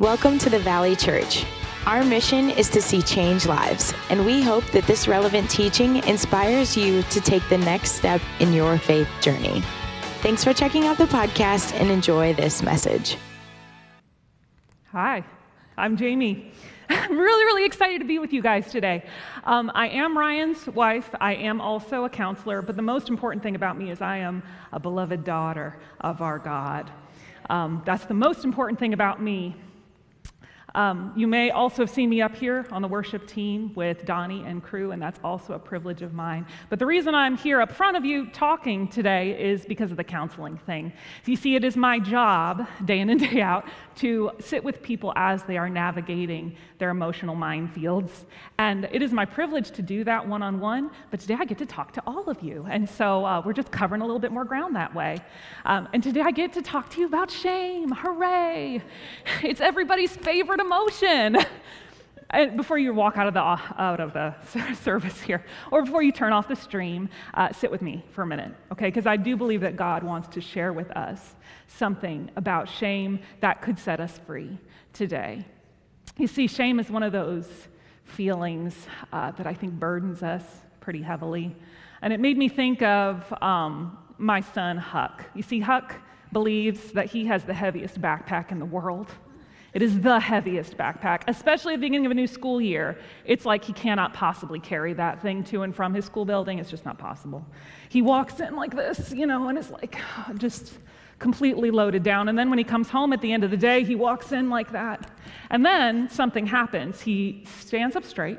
Welcome to the Valley Church. Our mission is to see change lives, and we hope that this relevant teaching inspires you to take the next step in your faith journey. Thanks for checking out the podcast and enjoy this message. Hi, I'm Jamie. I'm really, really excited to be with you guys today. Um, I am Ryan's wife. I am also a counselor, but the most important thing about me is I am a beloved daughter of our God. Um, that's the most important thing about me. Um, you may also have seen me up here on the worship team with Donnie and crew, and that's also a privilege of mine. But the reason I'm here up front of you talking today is because of the counseling thing. You see, it is my job, day in and day out, to sit with people as they are navigating their emotional minefields. And it is my privilege to do that one on one, but today I get to talk to all of you. And so uh, we're just covering a little bit more ground that way. Um, and today I get to talk to you about shame. Hooray! It's everybody's favorite emotion. Before you walk out of the, out of the service here, or before you turn off the stream, uh, sit with me for a minute, okay? Because I do believe that God wants to share with us something about shame that could set us free today. You see, shame is one of those feelings uh, that I think burdens us pretty heavily. And it made me think of um, my son, Huck. You see, Huck believes that he has the heaviest backpack in the world. It is the heaviest backpack, especially at the beginning of a new school year. It's like he cannot possibly carry that thing to and from his school building. It's just not possible. He walks in like this, you know, and it's like just completely loaded down. And then when he comes home at the end of the day, he walks in like that. And then something happens. He stands up straight,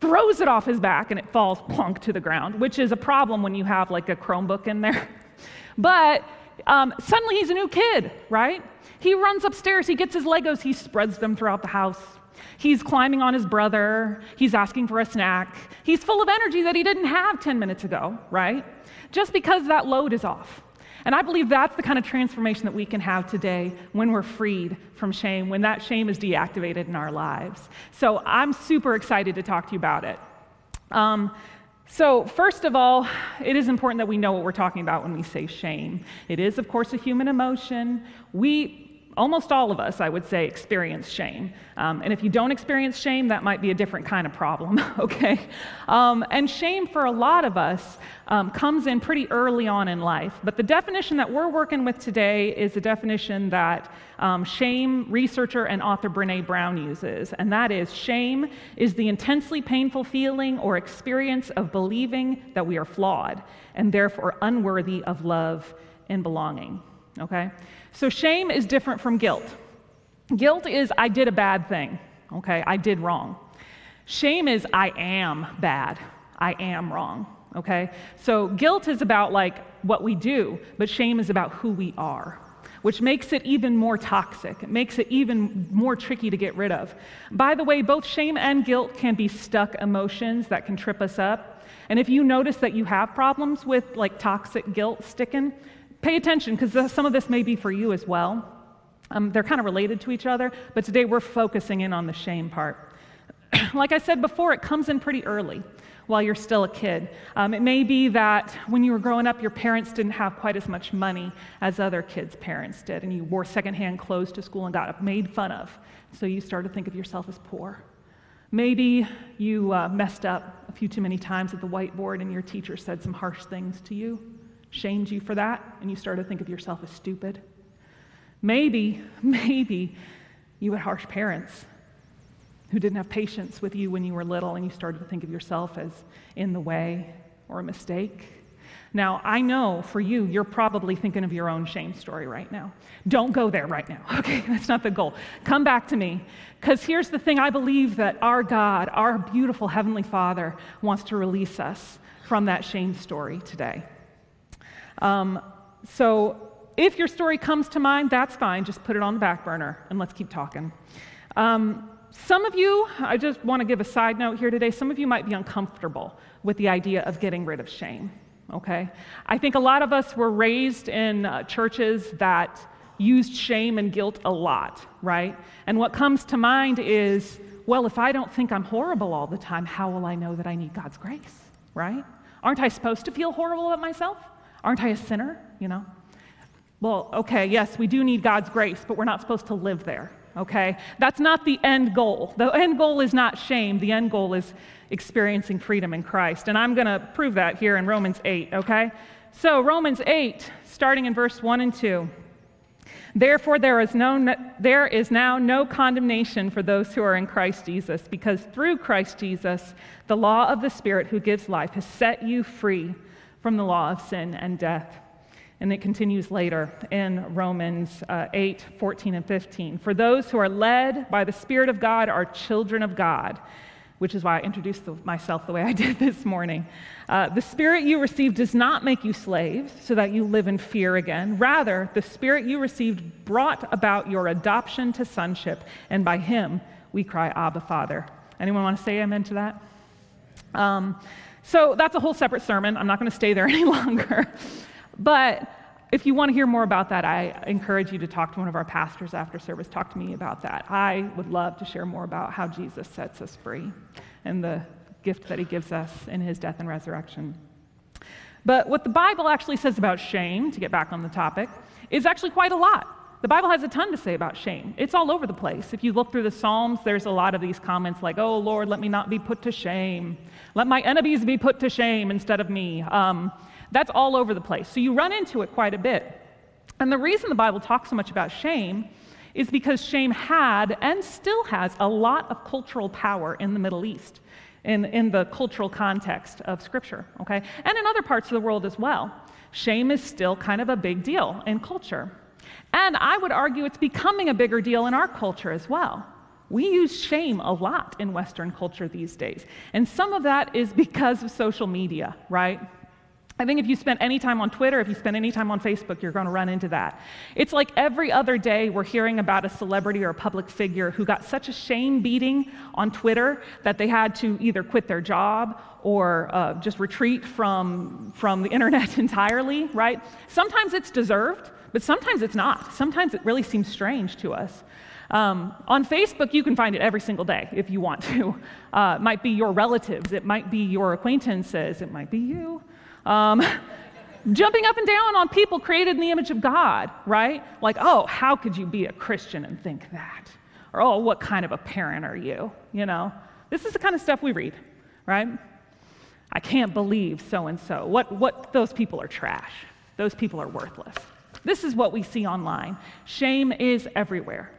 throws it off his back, and it falls plunk to the ground, which is a problem when you have like a Chromebook in there. But um, suddenly he's a new kid, right? He runs upstairs, he gets his Legos, he spreads them throughout the house. He's climbing on his brother, he's asking for a snack. He's full of energy that he didn't have 10 minutes ago, right? Just because that load is off. And I believe that's the kind of transformation that we can have today when we're freed from shame, when that shame is deactivated in our lives. So I'm super excited to talk to you about it. Um, so, first of all, it is important that we know what we're talking about when we say shame. It is, of course, a human emotion. We almost all of us, I would say, experience shame. Um, and if you don't experience shame, that might be a different kind of problem, okay? Um, and shame for a lot of us um, comes in pretty early on in life. But the definition that we're working with today is the definition that um, shame researcher and author Brene Brown uses. And that is shame is the intensely painful feeling or experience of believing that we are flawed and therefore unworthy of love and belonging, okay? So shame is different from guilt. Guilt is, I did a bad thing, okay? I did wrong. Shame is, I am bad. I am wrong, okay? So guilt is about like what we do, but shame is about who we are, which makes it even more toxic. It makes it even more tricky to get rid of. By the way, both shame and guilt can be stuck emotions that can trip us up. And if you notice that you have problems with like toxic guilt sticking, Pay attention because some of this may be for you as well. Um, they're kind of related to each other, but today we're focusing in on the shame part. like I said before, it comes in pretty early while you're still a kid. Um, it may be that when you were growing up, your parents didn't have quite as much money as other kids' parents did, and you wore secondhand clothes to school and got made fun of. So you started to think of yourself as poor. Maybe you uh, messed up a few too many times at the whiteboard and your teacher said some harsh things to you shamed you for that, and you started to think of yourself as stupid. Maybe, maybe you had harsh parents who didn't have patience with you when you were little, and you started to think of yourself as in the way or a mistake. Now, I know for you, you're probably thinking of your own shame story right now. Don't go there right now, okay? That's not the goal. Come back to me, because here's the thing I believe that our God, our beautiful Heavenly Father, wants to release us from that shame story today. Um, so if your story comes to mind, that's fine. Just put it on the back burner and let's keep talking. Um, some of you, I just want to give a side note here today, some of you might be uncomfortable with the idea of getting rid of shame, okay? I think a lot of us were raised in uh, churches that used shame and guilt a lot, right? And what comes to mind is, well, if I don't think I'm horrible all the time, how will I know that I need God's grace, right? Aren't I supposed to feel horrible about myself? Aren't I a sinner? You know? Well, okay, yes, we do need God's grace, but we're not supposed to live there, okay? That's not the end goal. The end goal is not shame, the end goal is experiencing freedom in Christ. And I'm going to prove that here in Romans 8, okay? So, Romans 8, starting in verse 1 and 2. Therefore, there is, no, there is now no condemnation for those who are in Christ Jesus, because through Christ Jesus, the law of the Spirit who gives life has set you free from the law of sin and death. And it continues later in Romans uh, 8, 14, and 15. For those who are led by the Spirit of God are children of God which is why I introduced myself the way I did this morning. Uh, the spirit you received does not make you slaves so that you live in fear again. Rather, the spirit you received brought about your adoption to sonship, and by him we cry, Abba, Father. Anyone want to say amen to that? Um, so that's a whole separate sermon. I'm not going to stay there any longer. but if you want to hear more about that, I encourage you to talk to one of our pastors after service. Talk to me about that. I would love to share more about how Jesus sets us free and the gift that he gives us in his death and resurrection. But what the Bible actually says about shame, to get back on the topic, is actually quite a lot. The Bible has a ton to say about shame. It's all over the place. If you look through the Psalms, there's a lot of these comments like, Oh Lord, let me not be put to shame. Let my enemies be put to shame instead of me. Um, that's all over the place. So you run into it quite a bit. And the reason the Bible talks so much about shame is because shame had and still has a lot of cultural power in the Middle East, in, in the cultural context of Scripture, okay? And in other parts of the world as well. Shame is still kind of a big deal in culture. And I would argue it's becoming a bigger deal in our culture as well. We use shame a lot in Western culture these days. And some of that is because of social media, right? I think if you spend any time on Twitter, if you spend any time on Facebook, you're going to run into that. It's like every other day we're hearing about a celebrity or a public figure who got such a shame beating on Twitter that they had to either quit their job or uh, just retreat from, from the internet entirely, right? Sometimes it's deserved, but sometimes it's not. Sometimes it really seems strange to us. Um, on Facebook, you can find it every single day if you want to. Uh, it might be your relatives, it might be your acquaintances, it might be you. Um, jumping up and down on people created in the image of God, right? Like, oh, how could you be a Christian and think that? Or, oh, what kind of a parent are you? You know, this is the kind of stuff we read, right? I can't believe so and so. What, what, those people are trash. Those people are worthless. This is what we see online. Shame is everywhere.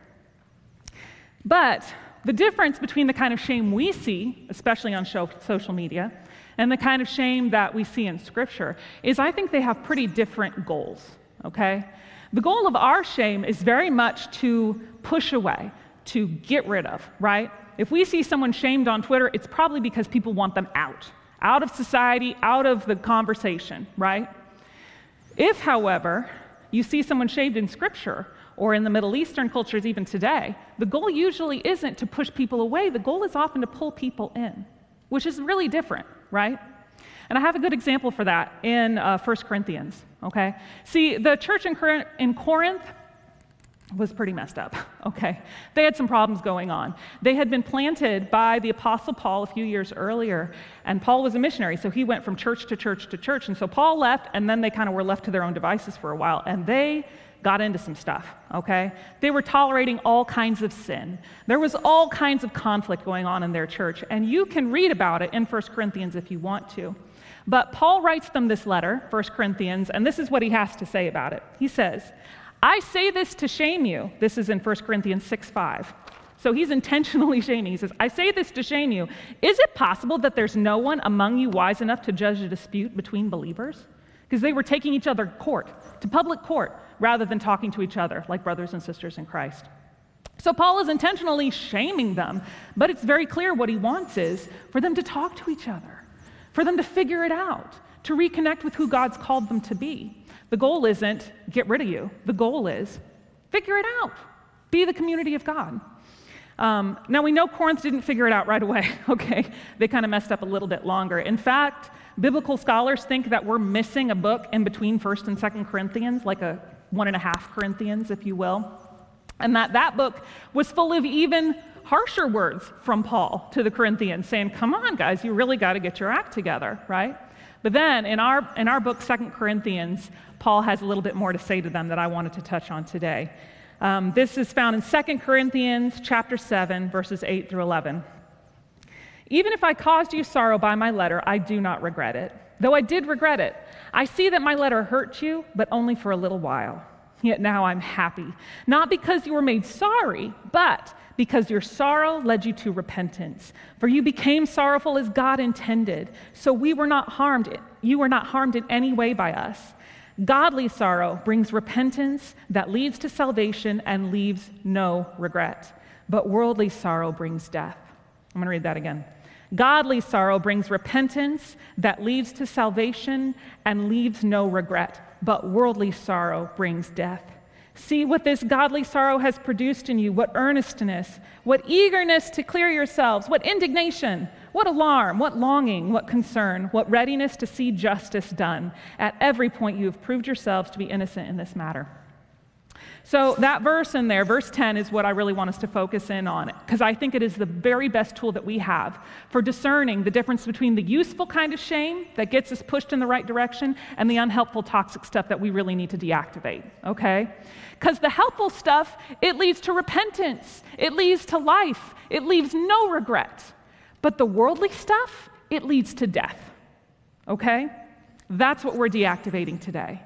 But the difference between the kind of shame we see, especially on social media, and the kind of shame that we see in Scripture is I think they have pretty different goals, okay? The goal of our shame is very much to push away, to get rid of, right? If we see someone shamed on Twitter, it's probably because people want them out, out of society, out of the conversation, right? If, however, you see someone shaved in Scripture, or in the Middle Eastern cultures even today, the goal usually isn't to push people away, the goal is often to pull people in, which is really different right? And I have a good example for that in uh, 1 Corinthians, okay? See, the church in, Cor- in Corinth was pretty messed up, okay? They had some problems going on. They had been planted by the Apostle Paul a few years earlier, and Paul was a missionary, so he went from church to church to church. And so Paul left, and then they kind of were left to their own devices for a while, and they got into some stuff, okay? They were tolerating all kinds of sin. There was all kinds of conflict going on in their church, and you can read about it in 1 Corinthians if you want to. But Paul writes them this letter, 1 Corinthians, and this is what he has to say about it. He says, I say this to shame you. This is in 1 Corinthians 6 5. So he's intentionally shaming. He says, I say this to shame you. Is it possible that there's no one among you wise enough to judge a dispute between believers? Because they were taking each other to court, to public court rather than talking to each other like brothers and sisters in Christ. So Paul is intentionally shaming them, but it's very clear what he wants is for them to talk to each other, for them to figure it out, to reconnect with who God's called them to be. The goal isn't get rid of you, the goal is figure it out, be the community of God. Um, now we know Corinth didn't figure it out right away, okay? They kind of messed up a little bit longer. In fact, biblical scholars think that we're missing a book in between 1st and 2nd Corinthians, like a one and a half Corinthians, if you will. And that that book was full of even harsher words from Paul to the Corinthians, saying, Come on, guys, you really got to get your act together, right? But then in our, in our book, Second Corinthians, Paul has a little bit more to say to them that I wanted to touch on today. Um, this is found in Second Corinthians chapter 7, verses 8 through 11. Even if I caused you sorrow by my letter, I do not regret it. Though I did regret it, I see that my letter hurt you, but only for a little while. Yet now I'm happy, not because you were made sorry, but because your sorrow led you to repentance. For you became sorrowful as God intended. So we were not harmed. You were not harmed in any way by us. Godly sorrow brings repentance that leads to salvation and leaves no regret. But worldly sorrow brings death. I'm going to read that again. Godly sorrow brings repentance that leads to salvation and leaves no regret. But worldly sorrow brings death. See what this godly sorrow has produced in you what earnestness, what eagerness to clear yourselves, what indignation, what alarm, what longing, what concern, what readiness to see justice done. At every point, you have proved yourselves to be innocent in this matter. So, that verse in there, verse 10, is what I really want us to focus in on, because I think it is the very best tool that we have for discerning the difference between the useful kind of shame that gets us pushed in the right direction and the unhelpful, toxic stuff that we really need to deactivate, okay? Because the helpful stuff, it leads to repentance, it leads to life, it leaves no regret. But the worldly stuff, it leads to death, okay? That's what we're deactivating today.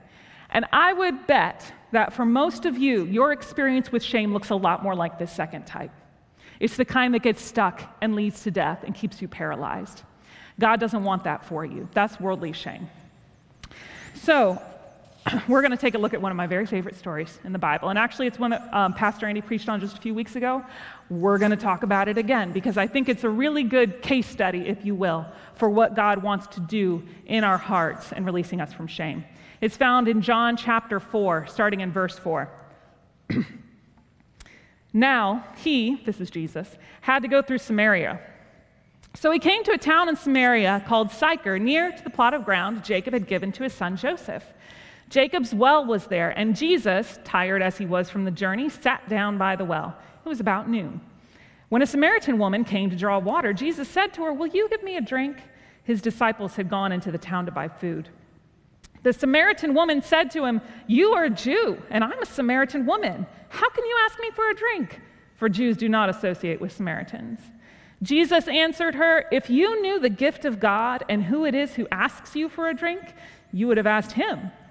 And I would bet that for most of you, your experience with shame looks a lot more like this second type. It's the kind that gets stuck and leads to death and keeps you paralyzed. God doesn't want that for you. That's worldly shame. So, we're going to take a look at one of my very favorite stories in the Bible. And actually, it's one that um, Pastor Andy preached on just a few weeks ago. We're going to talk about it again because I think it's a really good case study, if you will, for what God wants to do in our hearts and releasing us from shame. It's found in John chapter 4, starting in verse 4. now, he, this is Jesus, had to go through Samaria. So he came to a town in Samaria called Sychar, near to the plot of ground Jacob had given to his son Joseph. Jacob's well was there, and Jesus, tired as he was from the journey, sat down by the well. It was about noon. When a Samaritan woman came to draw water, Jesus said to her, Will you give me a drink? His disciples had gone into the town to buy food. The Samaritan woman said to him, You are a Jew, and I'm a Samaritan woman. How can you ask me for a drink? For Jews do not associate with Samaritans. Jesus answered her, If you knew the gift of God and who it is who asks you for a drink, you would have asked him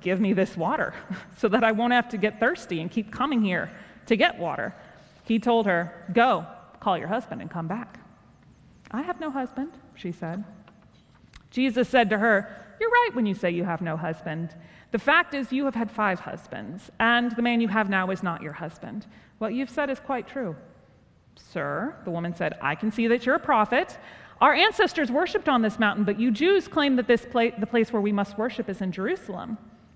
Give me this water so that I won't have to get thirsty and keep coming here to get water. He told her, Go, call your husband and come back. I have no husband, she said. Jesus said to her, You're right when you say you have no husband. The fact is, you have had five husbands, and the man you have now is not your husband. What you've said is quite true. Sir, the woman said, I can see that you're a prophet. Our ancestors worshipped on this mountain, but you Jews claim that this pla- the place where we must worship is in Jerusalem.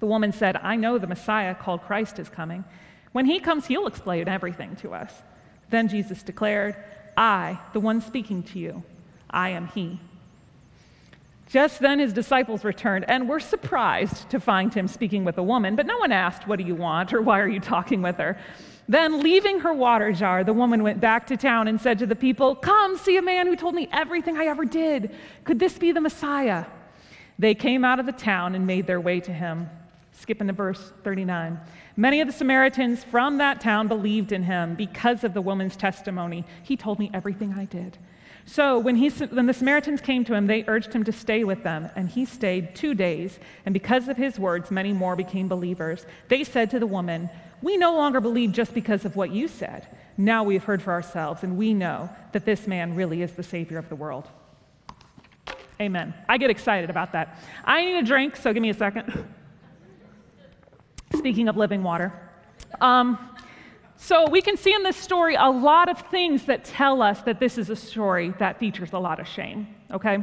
The woman said, I know the Messiah called Christ is coming. When he comes, he'll explain everything to us. Then Jesus declared, I, the one speaking to you, I am he. Just then his disciples returned and were surprised to find him speaking with a woman, but no one asked, What do you want? or Why are you talking with her? Then, leaving her water jar, the woman went back to town and said to the people, Come, see a man who told me everything I ever did. Could this be the Messiah? They came out of the town and made their way to him. Skipping to verse 39. Many of the Samaritans from that town believed in him because of the woman's testimony. He told me everything I did. So when, he, when the Samaritans came to him, they urged him to stay with them, and he stayed two days. And because of his words, many more became believers. They said to the woman, We no longer believe just because of what you said. Now we have heard for ourselves, and we know that this man really is the Savior of the world. Amen. I get excited about that. I need a drink, so give me a second. Speaking of living water. Um, so we can see in this story a lot of things that tell us that this is a story that features a lot of shame, okay?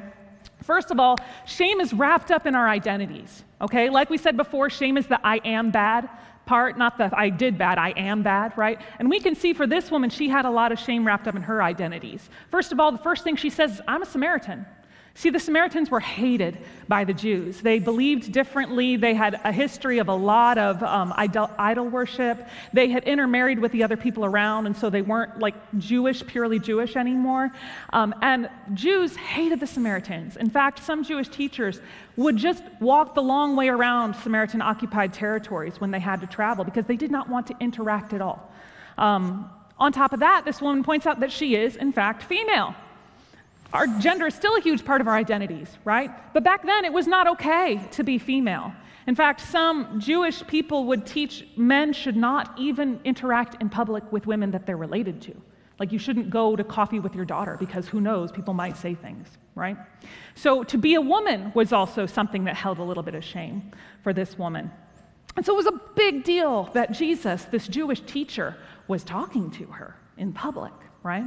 First of all, shame is wrapped up in our identities, okay? Like we said before, shame is the I am bad part, not the I did bad, I am bad, right? And we can see for this woman, she had a lot of shame wrapped up in her identities. First of all, the first thing she says is, I'm a Samaritan. See, the Samaritans were hated by the Jews. They believed differently. They had a history of a lot of um, idol, idol, worship. They had intermarried with the other people around, and so they weren't like Jewish, purely Jewish anymore. Um, and Jews hated the Samaritans. In fact, some Jewish teachers would just walk the long way around Samaritan occupied territories when they had to travel because they did not want to interact at all. Um, on top of that, this woman points out that she is, in fact, female. Our gender is still a huge part of our identities, right? But back then, it was not okay to be female. In fact, some Jewish people would teach men should not even interact in public with women that they're related to. Like, you shouldn't go to coffee with your daughter because who knows, people might say things, right? So, to be a woman was also something that held a little bit of shame for this woman. And so, it was a big deal that Jesus, this Jewish teacher, was talking to her in public, right?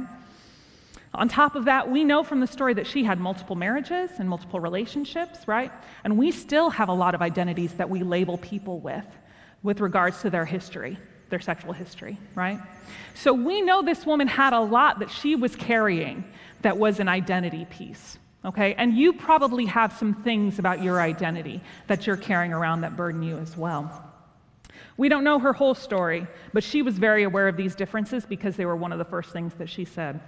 On top of that, we know from the story that she had multiple marriages and multiple relationships, right? And we still have a lot of identities that we label people with, with regards to their history, their sexual history, right? So we know this woman had a lot that she was carrying that was an identity piece, okay? And you probably have some things about your identity that you're carrying around that burden you as well. We don't know her whole story, but she was very aware of these differences because they were one of the first things that she said.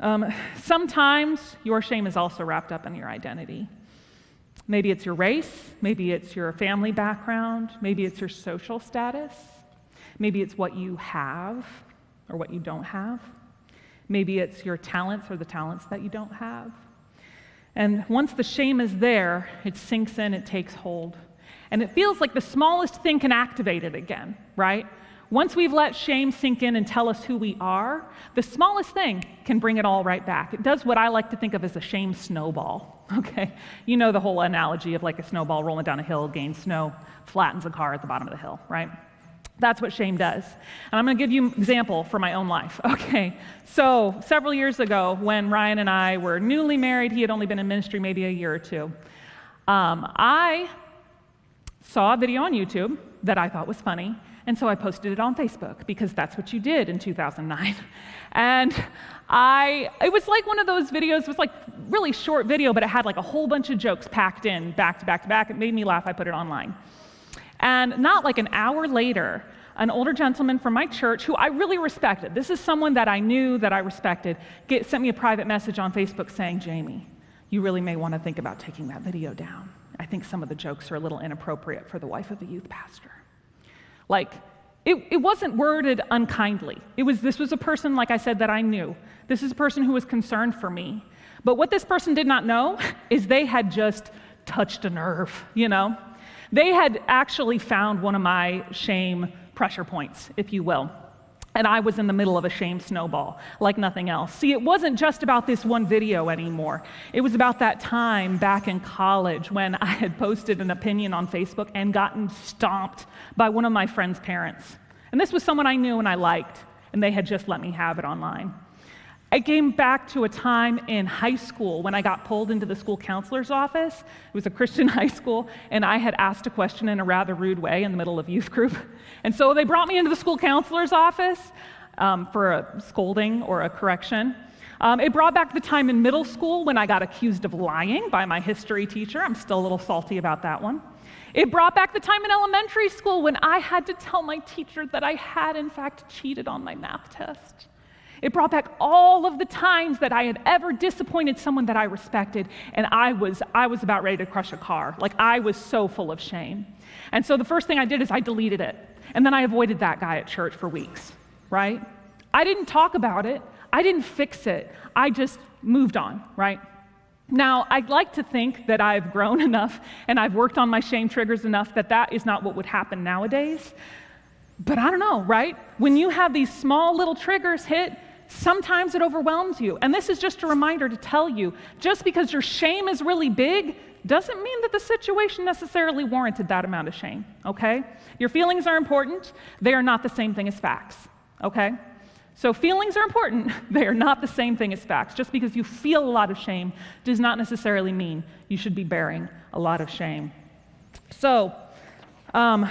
Um, sometimes your shame is also wrapped up in your identity. Maybe it's your race, maybe it's your family background, maybe it's your social status, maybe it's what you have or what you don't have, maybe it's your talents or the talents that you don't have. And once the shame is there, it sinks in, it takes hold. And it feels like the smallest thing can activate it again, right? Once we've let shame sink in and tell us who we are, the smallest thing can bring it all right back. It does what I like to think of as a shame snowball. Okay? You know the whole analogy of like a snowball rolling down a hill, gains snow, flattens a car at the bottom of the hill, right? That's what shame does. And I'm going to give you an example from my own life. Okay, so several years ago, when Ryan and I were newly married, he had only been in ministry maybe a year or two. Um, I saw a video on YouTube that I thought was funny, and so I posted it on Facebook because that's what you did in 2009. And I, it was like one of those videos, it was like really short video, but it had like a whole bunch of jokes packed in back to back to back. It made me laugh. I put it online. And not like an hour later, an older gentleman from my church who I really respected, this is someone that I knew that I respected, get, sent me a private message on Facebook saying, Jamie, you really may want to think about taking that video down. I think some of the jokes are a little inappropriate for the wife of a youth pastor. Like, it, it wasn't worded unkindly. It was, this was a person, like I said, that I knew. This is a person who was concerned for me. But what this person did not know is they had just touched a nerve, you know? They had actually found one of my shame pressure points, if you will and I was in the middle of a shame snowball like nothing else. See, it wasn't just about this one video anymore. It was about that time back in college when I had posted an opinion on Facebook and gotten stomped by one of my friend's parents. And this was someone I knew and I liked, and they had just let me have it online. I came back to a time in high school when I got pulled into the school counselor's office. It was a Christian high school, and I had asked a question in a rather rude way in the middle of youth group. And so they brought me into the school counselor's office um, for a scolding or a correction. Um, it brought back the time in middle school when I got accused of lying by my history teacher. I'm still a little salty about that one. It brought back the time in elementary school when I had to tell my teacher that I had, in fact, cheated on my math test. It brought back all of the times that I had ever disappointed someone that I respected, and I was, I was about ready to crush a car. Like, I was so full of shame. And so the first thing I did is I deleted it. And then I avoided that guy at church for weeks, right? I didn't talk about it, I didn't fix it. I just moved on, right? Now, I'd like to think that I've grown enough and I've worked on my shame triggers enough that that is not what would happen nowadays. But I don't know, right? When you have these small little triggers hit, sometimes it overwhelms you. And this is just a reminder to tell you just because your shame is really big doesn't mean that the situation necessarily warranted that amount of shame, okay? Your feelings are important, they are not the same thing as facts, okay? So, feelings are important. They are not the same thing as facts. Just because you feel a lot of shame does not necessarily mean you should be bearing a lot of shame. So, um,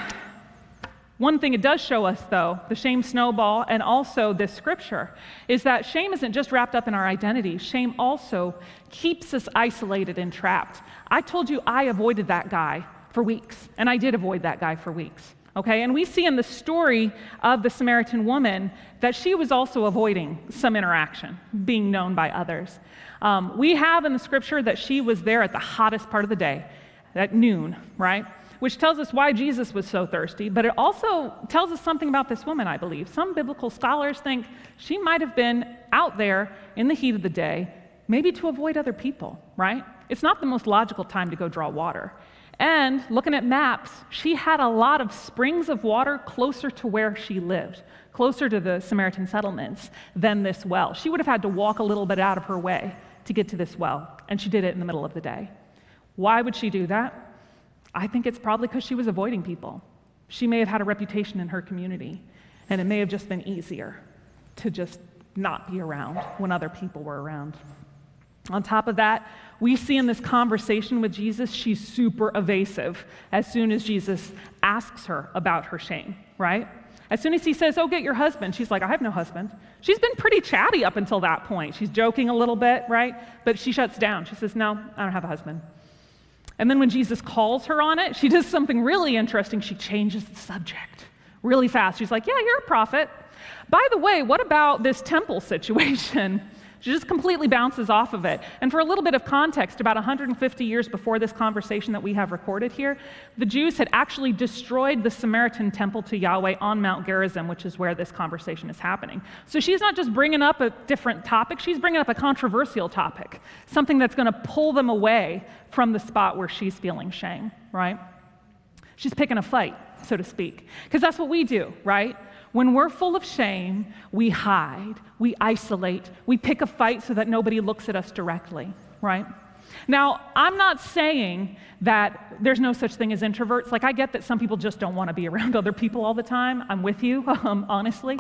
one thing it does show us, though, the shame snowball and also this scripture, is that shame isn't just wrapped up in our identity. Shame also keeps us isolated and trapped. I told you I avoided that guy for weeks, and I did avoid that guy for weeks. Okay, and we see in the story of the Samaritan woman that she was also avoiding some interaction, being known by others. Um, we have in the scripture that she was there at the hottest part of the day, at noon, right? Which tells us why Jesus was so thirsty, but it also tells us something about this woman, I believe. Some biblical scholars think she might have been out there in the heat of the day, maybe to avoid other people, right? It's not the most logical time to go draw water. And looking at maps, she had a lot of springs of water closer to where she lived, closer to the Samaritan settlements than this well. She would have had to walk a little bit out of her way to get to this well, and she did it in the middle of the day. Why would she do that? I think it's probably because she was avoiding people. She may have had a reputation in her community, and it may have just been easier to just not be around when other people were around. On top of that, we see in this conversation with Jesus, she's super evasive as soon as Jesus asks her about her shame, right? As soon as he says, Oh, get your husband, she's like, I have no husband. She's been pretty chatty up until that point. She's joking a little bit, right? But she shuts down. She says, No, I don't have a husband. And then when Jesus calls her on it, she does something really interesting. She changes the subject really fast. She's like, Yeah, you're a prophet. By the way, what about this temple situation? Just completely bounces off of it. And for a little bit of context, about 150 years before this conversation that we have recorded here, the Jews had actually destroyed the Samaritan temple to Yahweh on Mount Gerizim, which is where this conversation is happening. So she's not just bringing up a different topic, she's bringing up a controversial topic, something that's going to pull them away from the spot where she's feeling shame, right? She's picking a fight, so to speak. Because that's what we do, right? When we're full of shame, we hide, we isolate, we pick a fight so that nobody looks at us directly, right? Now, I'm not saying that there's no such thing as introverts. Like, I get that some people just don't want to be around other people all the time. I'm with you, um, honestly.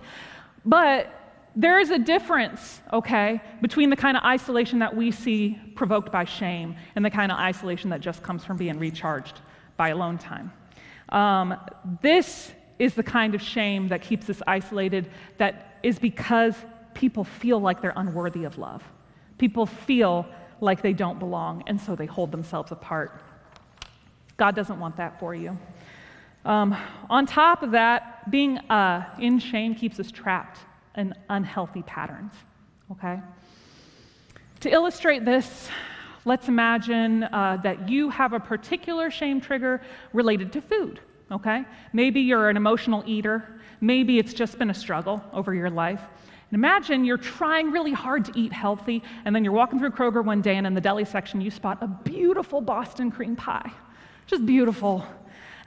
But there is a difference, okay, between the kind of isolation that we see provoked by shame and the kind of isolation that just comes from being recharged by alone time. Um, this is the kind of shame that keeps us isolated, that is because people feel like they're unworthy of love. People feel like they don't belong, and so they hold themselves apart. God doesn't want that for you. Um, on top of that, being uh, in shame keeps us trapped in unhealthy patterns, okay? To illustrate this, let's imagine uh, that you have a particular shame trigger related to food okay? Maybe you're an emotional eater. Maybe it's just been a struggle over your life. And imagine you're trying really hard to eat healthy, and then you're walking through Kroger one day, and in the deli section, you spot a beautiful Boston cream pie. Just beautiful.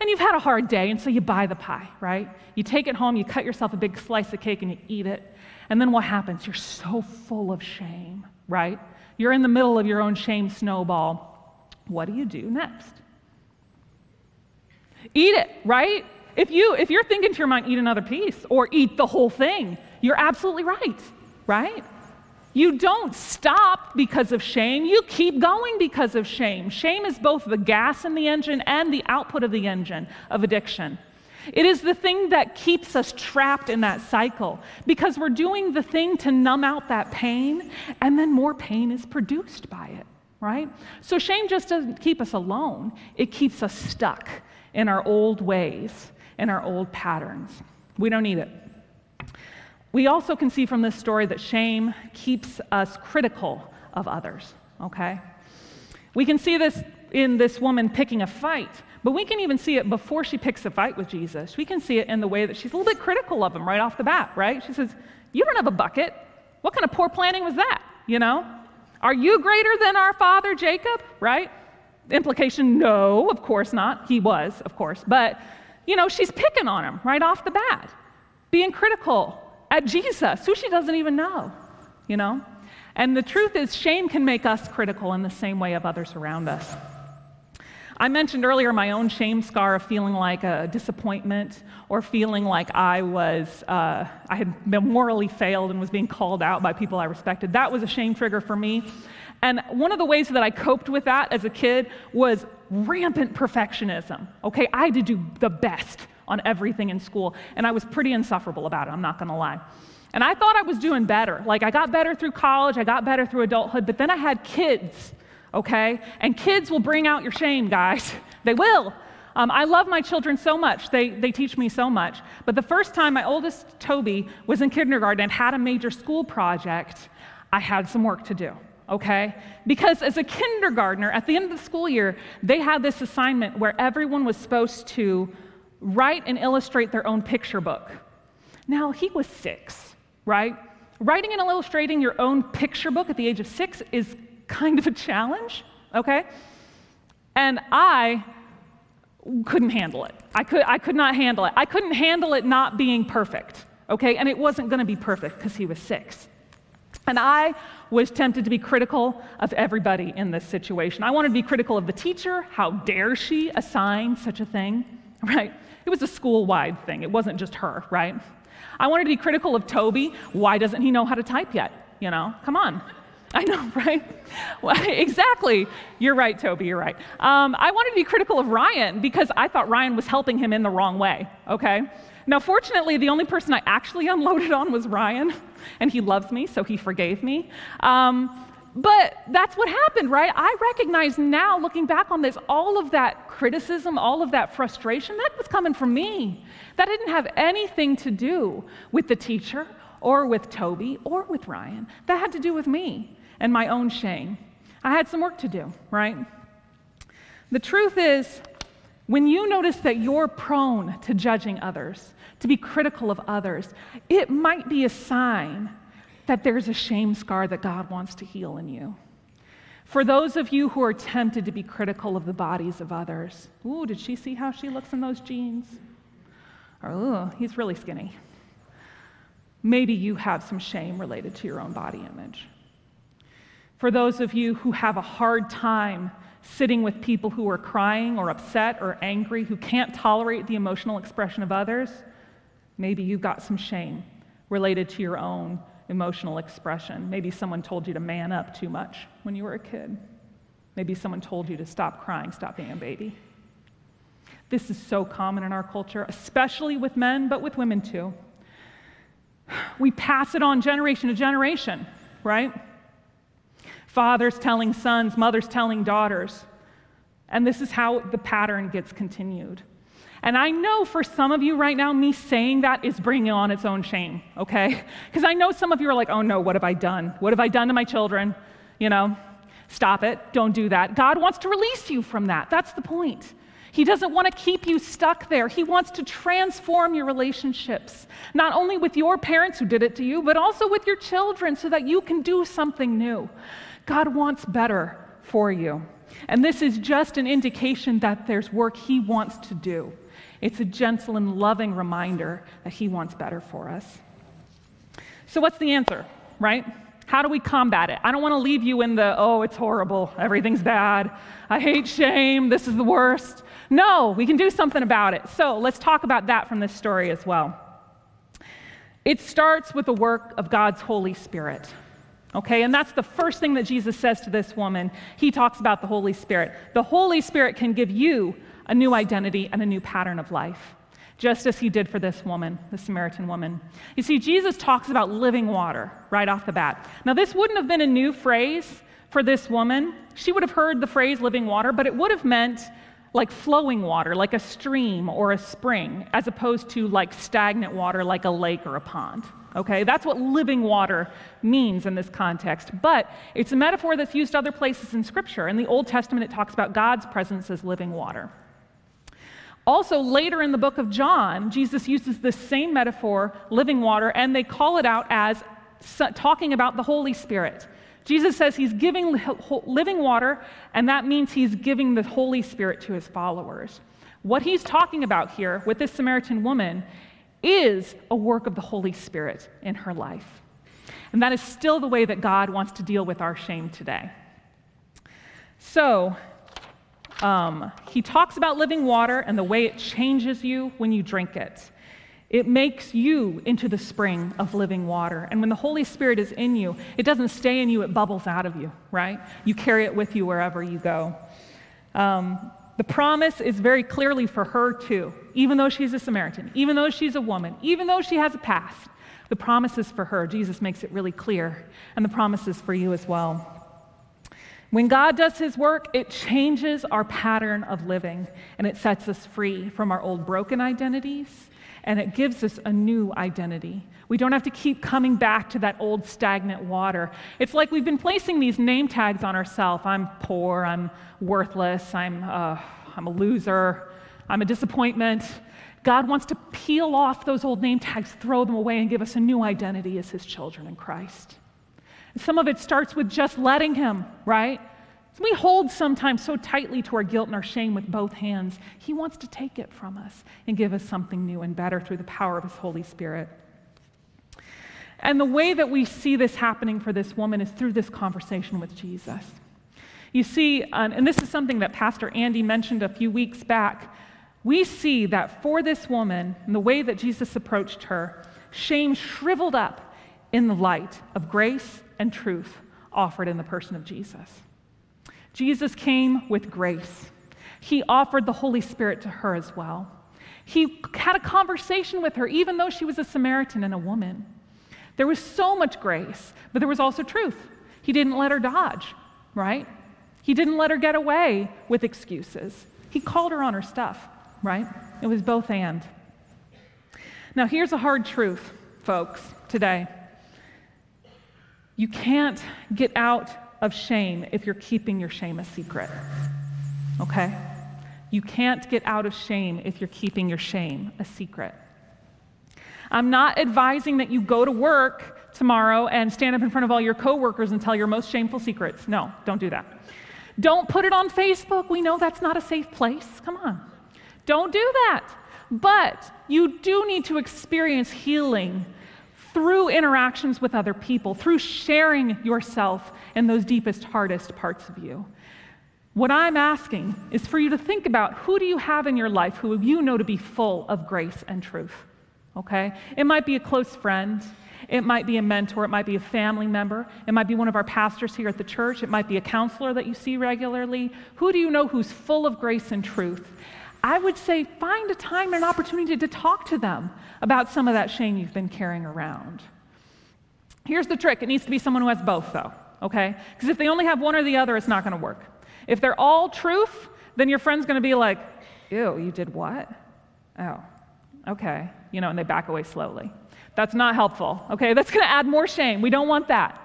And you've had a hard day, and so you buy the pie, right? You take it home, you cut yourself a big slice of cake, and you eat it. And then what happens? You're so full of shame, right? You're in the middle of your own shame snowball. What do you do next? Eat it, right? If, you, if you're thinking to your mind, eat another piece or eat the whole thing, you're absolutely right, right? You don't stop because of shame. You keep going because of shame. Shame is both the gas in the engine and the output of the engine of addiction. It is the thing that keeps us trapped in that cycle because we're doing the thing to numb out that pain, and then more pain is produced by it, right? So shame just doesn't keep us alone, it keeps us stuck in our old ways, in our old patterns. We don't need it. we also can see from this story that shame keeps us critical of others, okay? We can see this in this woman picking a fight, but we can even see it before she picks a fight with Jesus. We can see it in the way that she's a little bit critical of him right off the bat, right? She says, You don't have a bucket. What kind of poor planning was that? You know? Are you greater than our father Jacob, right? Implication, no, of course not. He was, of course. But, you know, she's picking on him right off the bat, being critical at Jesus, who she doesn't even know, you know? And the truth is, shame can make us critical in the same way of others around us. I mentioned earlier my own shame scar of feeling like a disappointment or feeling like I was, uh, I had morally failed and was being called out by people I respected. That was a shame trigger for me. And one of the ways that I coped with that as a kid was rampant perfectionism. Okay, I had to do the best on everything in school, and I was pretty insufferable about it, I'm not gonna lie. And I thought I was doing better. Like, I got better through college, I got better through adulthood, but then I had kids okay? And kids will bring out your shame, guys. they will. Um, I love my children so much. They, they teach me so much. But the first time my oldest, Toby, was in kindergarten and had a major school project, I had some work to do, okay? Because as a kindergartner, at the end of the school year, they had this assignment where everyone was supposed to write and illustrate their own picture book. Now, he was six, right? Writing and illustrating your own picture book at the age of six is kind of a challenge, okay? And I couldn't handle it. I could, I could not handle it. I couldn't handle it not being perfect, okay? And it wasn't to be perfect because he was six. And I was tempted to be critical of everybody in this situation. I wanted to be critical of the teacher. How dare she assign such a thing, right? It was a school wide thing, it wasn't just her, right? I wanted to be critical of Toby. Why doesn't he know how to type yet? You know, come on. I know, right? Well, exactly. You're right, Toby, you're right. Um, I wanted to be critical of Ryan because I thought Ryan was helping him in the wrong way, okay? Now, fortunately, the only person I actually unloaded on was Ryan, and he loves me, so he forgave me. Um, but that's what happened, right? I recognize now, looking back on this, all of that criticism, all of that frustration, that was coming from me. That didn't have anything to do with the teacher or with Toby or with Ryan. That had to do with me and my own shame. I had some work to do, right? The truth is, when you notice that you're prone to judging others, to be critical of others, it might be a sign that there's a shame scar that God wants to heal in you. For those of you who are tempted to be critical of the bodies of others, ooh, did she see how she looks in those jeans? Or, ooh, he's really skinny. Maybe you have some shame related to your own body image. For those of you who have a hard time sitting with people who are crying or upset or angry, who can't tolerate the emotional expression of others, maybe you've got some shame related to your own emotional expression. Maybe someone told you to man up too much when you were a kid. Maybe someone told you to stop crying, stop being a baby. This is so common in our culture, especially with men, but with women too. We pass it on generation to generation, right? fathers telling sons, mothers telling daughters. And this is how the pattern gets continued. And I know for some of you right now, me saying that is bringing on its own shame, okay? Because I know some of you are like, oh no, what have I done? What have I done to my children? You know, stop it. Don't do that. God wants to release you from that. That's the point. He doesn't want to keep you stuck there. He wants to transform your relationships, not only with your parents who did it to you, but also with your children so that you can do something new. God wants better for you. And this is just an indication that there's work He wants to do. It's a gentle and loving reminder that He wants better for us. So, what's the answer, right? How do we combat it? I don't want to leave you in the, oh, it's horrible, everything's bad, I hate shame, this is the worst. No, we can do something about it. So, let's talk about that from this story as well. It starts with the work of God's Holy Spirit. Okay, and that's the first thing that Jesus says to this woman. He talks about the Holy Spirit. The Holy Spirit can give you a new identity and a new pattern of life, just as he did for this woman, the Samaritan woman. You see, Jesus talks about living water right off the bat. Now, this wouldn't have been a new phrase for this woman. She would have heard the phrase living water, but it would have meant like flowing water, like a stream or a spring, as opposed to like stagnant water, like a lake or a pond. Okay, that's what living water means in this context. But it's a metaphor that's used other places in Scripture. In the Old Testament, it talks about God's presence as living water. Also, later in the book of John, Jesus uses the same metaphor, living water, and they call it out as talking about the Holy Spirit. Jesus says he's giving living water, and that means he's giving the Holy Spirit to his followers. What he's talking about here with this Samaritan woman is a work of the Holy Spirit in her life. And that is still the way that God wants to deal with our shame today. So, um, he talks about living water and the way it changes you when you drink it. It makes you into the spring of living water. And when the Holy Spirit is in you, it doesn't stay in you, it bubbles out of you, right? You carry it with you wherever you go. Um, the promise is very clearly for her too, even though she's a Samaritan, even though she's a woman, even though she has a past. The promise is for her. Jesus makes it really clear. And the promise is for you as well. When God does his work, it changes our pattern of living and it sets us free from our old broken identities and it gives us a new identity. We don't have to keep coming back to that old stagnant water. It's like we've been placing these name tags on ourselves I'm poor, I'm worthless, I'm, uh, I'm a loser, I'm a disappointment. God wants to peel off those old name tags, throw them away, and give us a new identity as His children in Christ. Some of it starts with just letting Him, right? We hold sometimes so tightly to our guilt and our shame with both hands. He wants to take it from us and give us something new and better through the power of His Holy Spirit. And the way that we see this happening for this woman is through this conversation with Jesus. You see, and this is something that Pastor Andy mentioned a few weeks back. We see that for this woman, and the way that Jesus approached her, shame shriveled up in the light of grace and truth offered in the person of Jesus. Jesus came with grace. He offered the Holy Spirit to her as well. He had a conversation with her, even though she was a Samaritan and a woman. There was so much grace, but there was also truth. He didn't let her dodge, right? He didn't let her get away with excuses. He called her on her stuff, right? It was both and. Now, here's a hard truth, folks, today. You can't get out of shame if you're keeping your shame a secret. Okay? You can't get out of shame if you're keeping your shame a secret. I'm not advising that you go to work tomorrow and stand up in front of all your coworkers and tell your most shameful secrets. No, don't do that. Don't put it on Facebook. We know that's not a safe place. Come on. Don't do that. But you do need to experience healing through interactions with other people, through sharing yourself in those deepest, hardest parts of you. What I'm asking is for you to think about who do you have in your life who you know to be full of grace and truth? Okay? It might be a close friend. It might be a mentor. It might be a family member. It might be one of our pastors here at the church. It might be a counselor that you see regularly. Who do you know who's full of grace and truth? I would say find a time and an opportunity to talk to them about some of that shame you've been carrying around. Here's the trick it needs to be someone who has both, though, okay? Because if they only have one or the other, it's not going to work. If they're all truth, then your friend's going to be like, ew, you did what? Oh, okay. You know, and they back away slowly. That's not helpful, okay? That's going to add more shame. We don't want that.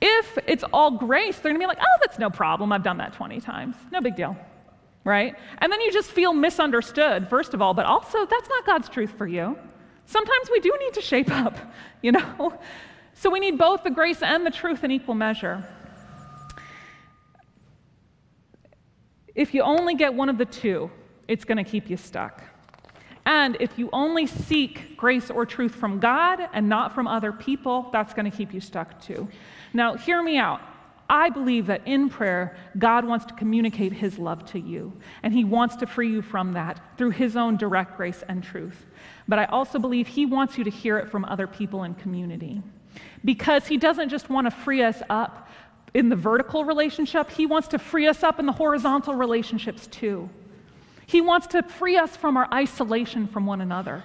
If it's all grace, they're going to be like, oh, that's no problem. I've done that 20 times. No big deal right? And then you just feel misunderstood, first of all, but also that's not God's truth for you. Sometimes we do need to shape up, you know? So we need both the grace and the truth in equal measure. If you only get one of the two, it's going to keep you stuck. And if you only seek grace or truth from God and not from other people, that's going to keep you stuck too. Now, hear me out. I believe that in prayer, God wants to communicate His love to you, and He wants to free you from that through His own direct grace and truth. But I also believe He wants you to hear it from other people in community because He doesn't just want to free us up in the vertical relationship, He wants to free us up in the horizontal relationships too. He wants to free us from our isolation from one another.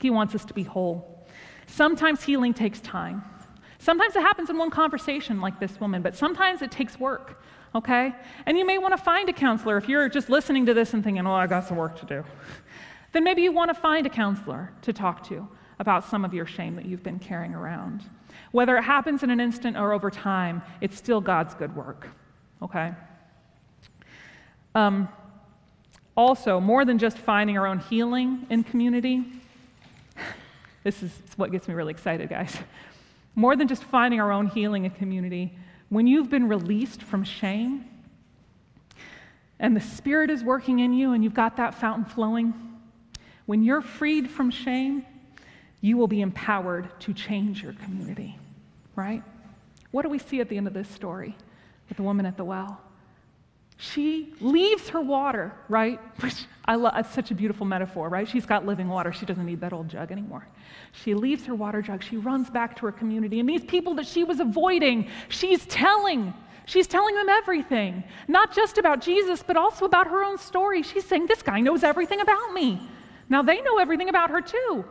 He wants us to be whole. Sometimes healing takes time. Sometimes it happens in one conversation, like this woman, but sometimes it takes work. okay? And you may want to find a counselor if you're just listening to this and thinking, oh, I got some work to do. Then maybe you want to find a counselor to talk to about some of your shame that you've been carrying around. Whether it happens in an instant or over time, it's still God's good work, okay? Um, also, more than just finding our own healing in community, this is what gets me really excited, guys. More than just finding our own healing and community, when you've been released from shame and the Spirit is working in you and you've got that fountain flowing, when you're freed from shame, you will be empowered to change your community, right? What do we see at the end of this story with the woman at the well? She leaves her water, right? Which I love, it's such a beautiful metaphor, right? She's got living water. She doesn't need that old jug anymore. She leaves her water jug. She runs back to her community. And these people that she was avoiding, she's telling. She's telling them everything, not just about Jesus, but also about her own story. She's saying, This guy knows everything about me. Now they know everything about her too.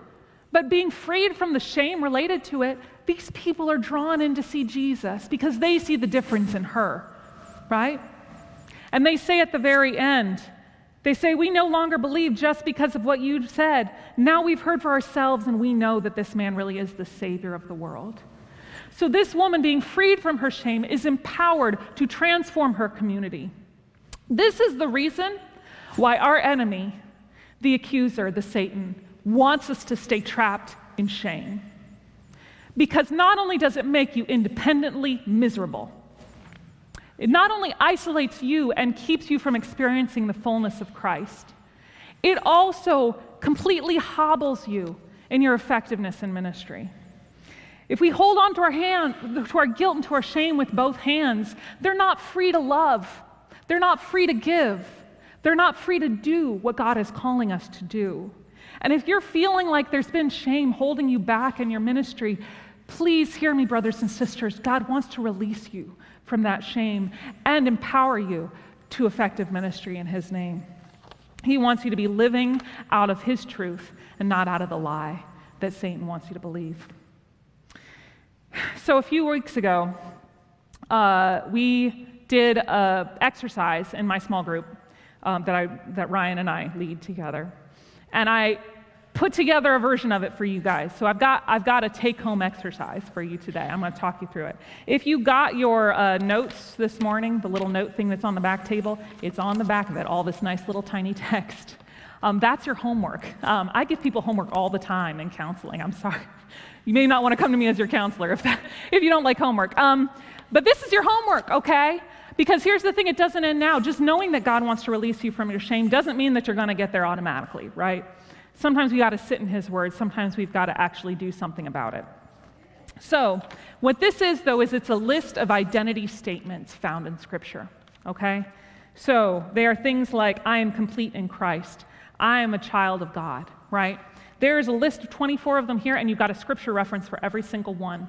But being freed from the shame related to it, these people are drawn in to see Jesus because they see the difference in her, right? And they say at the very end, they say, We no longer believe just because of what you said. Now we've heard for ourselves, and we know that this man really is the Savior of the world. So, this woman, being freed from her shame, is empowered to transform her community. This is the reason why our enemy, the accuser, the Satan, wants us to stay trapped in shame. Because not only does it make you independently miserable, it not only isolates you and keeps you from experiencing the fullness of Christ, it also completely hobbles you in your effectiveness in ministry. If we hold on to our hand, to our guilt and to our shame with both hands, they're not free to love. They're not free to give. They're not free to do what God is calling us to do. And if you're feeling like there's been shame holding you back in your ministry, please hear me, brothers and sisters. God wants to release you from that shame and empower you to effective ministry in His name. He wants you to be living out of His truth and not out of the lie that Satan wants you to believe. So, a few weeks ago, uh, we did an exercise in my small group um, that, I, that Ryan and I lead together. And I put together a version of it for you guys. So I've got, I've got a take home exercise for you today. I'm going to talk you through it. If you got your uh, notes this morning, the little note thing that's on the back table, it's on the back of it, all this nice little tiny text. Um, that's your homework. Um, I give people homework all the time in counseling. I'm sorry. You may not want to come to me as your counselor if, that, if you don't like homework. Um, but this is your homework, okay? Because here's the thing it doesn't end now. Just knowing that God wants to release you from your shame doesn't mean that you're going to get there automatically, right? Sometimes we got to sit in His Word, sometimes we've got to actually do something about it. So, what this is, though, is it's a list of identity statements found in Scripture, okay? So, they are things like, I am complete in Christ, I am a child of God, right? There is a list of 24 of them here, and you've got a scripture reference for every single one.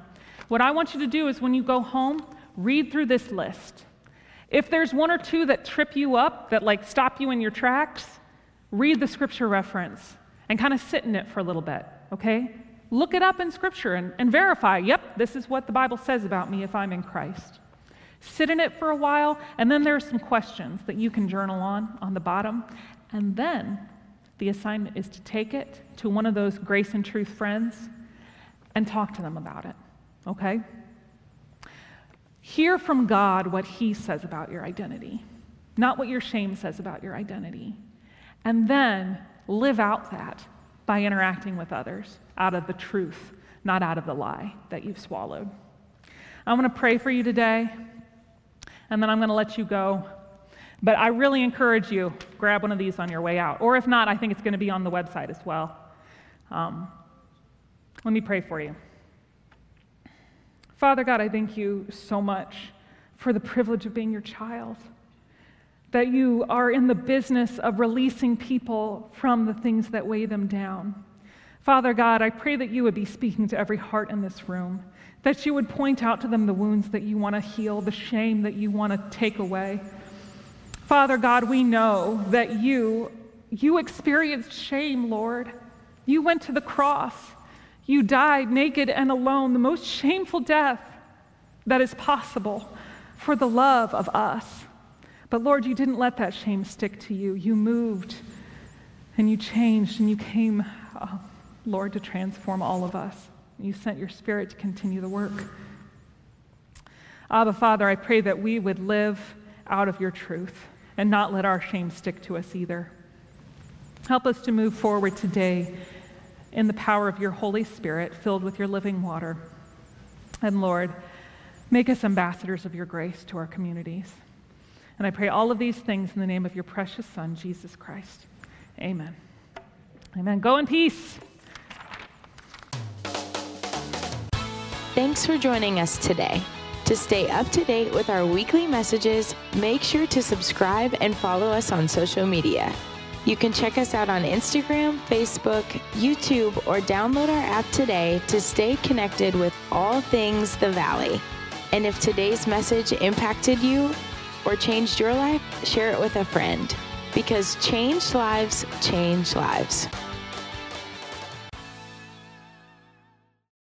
What I want you to do is when you go home, read through this list. If there's one or two that trip you up, that like stop you in your tracks, read the scripture reference and kind of sit in it for a little bit, okay? Look it up in Scripture and, and verify, yep, this is what the Bible says about me if I'm in Christ. Sit in it for a while, and then there are some questions that you can journal on on the bottom. And then the assignment is to take it to one of those grace and truth friends and talk to them about it, okay? Hear from God what He says about your identity, not what your shame says about your identity. And then live out that by interacting with others out of the truth, not out of the lie that you've swallowed. I'm going to pray for you today, and then I'm going to let you go. But I really encourage you, grab one of these on your way out. Or if not, I think it's going to be on the website as well. Um, let me pray for you. Father God, I thank you so much for the privilege of being your child that you are in the business of releasing people from the things that weigh them down. Father God, I pray that you would be speaking to every heart in this room, that you would point out to them the wounds that you want to heal, the shame that you want to take away. Father God, we know that you you experienced shame, Lord. You went to the cross. You died naked and alone, the most shameful death that is possible. for the love of us. But Lord, you didn't let that shame stick to you. You moved and you changed and you came, oh, Lord, to transform all of us. You sent your spirit to continue the work. Abba, Father, I pray that we would live out of your truth and not let our shame stick to us either. Help us to move forward today in the power of your Holy Spirit, filled with your living water. And Lord, make us ambassadors of your grace to our communities. And I pray all of these things in the name of your precious Son, Jesus Christ. Amen. Amen. Go in peace. Thanks for joining us today. To stay up to date with our weekly messages, make sure to subscribe and follow us on social media. You can check us out on Instagram, Facebook, YouTube, or download our app today to stay connected with all things the Valley. And if today's message impacted you or changed your life, share it with a friend because changed lives change lives.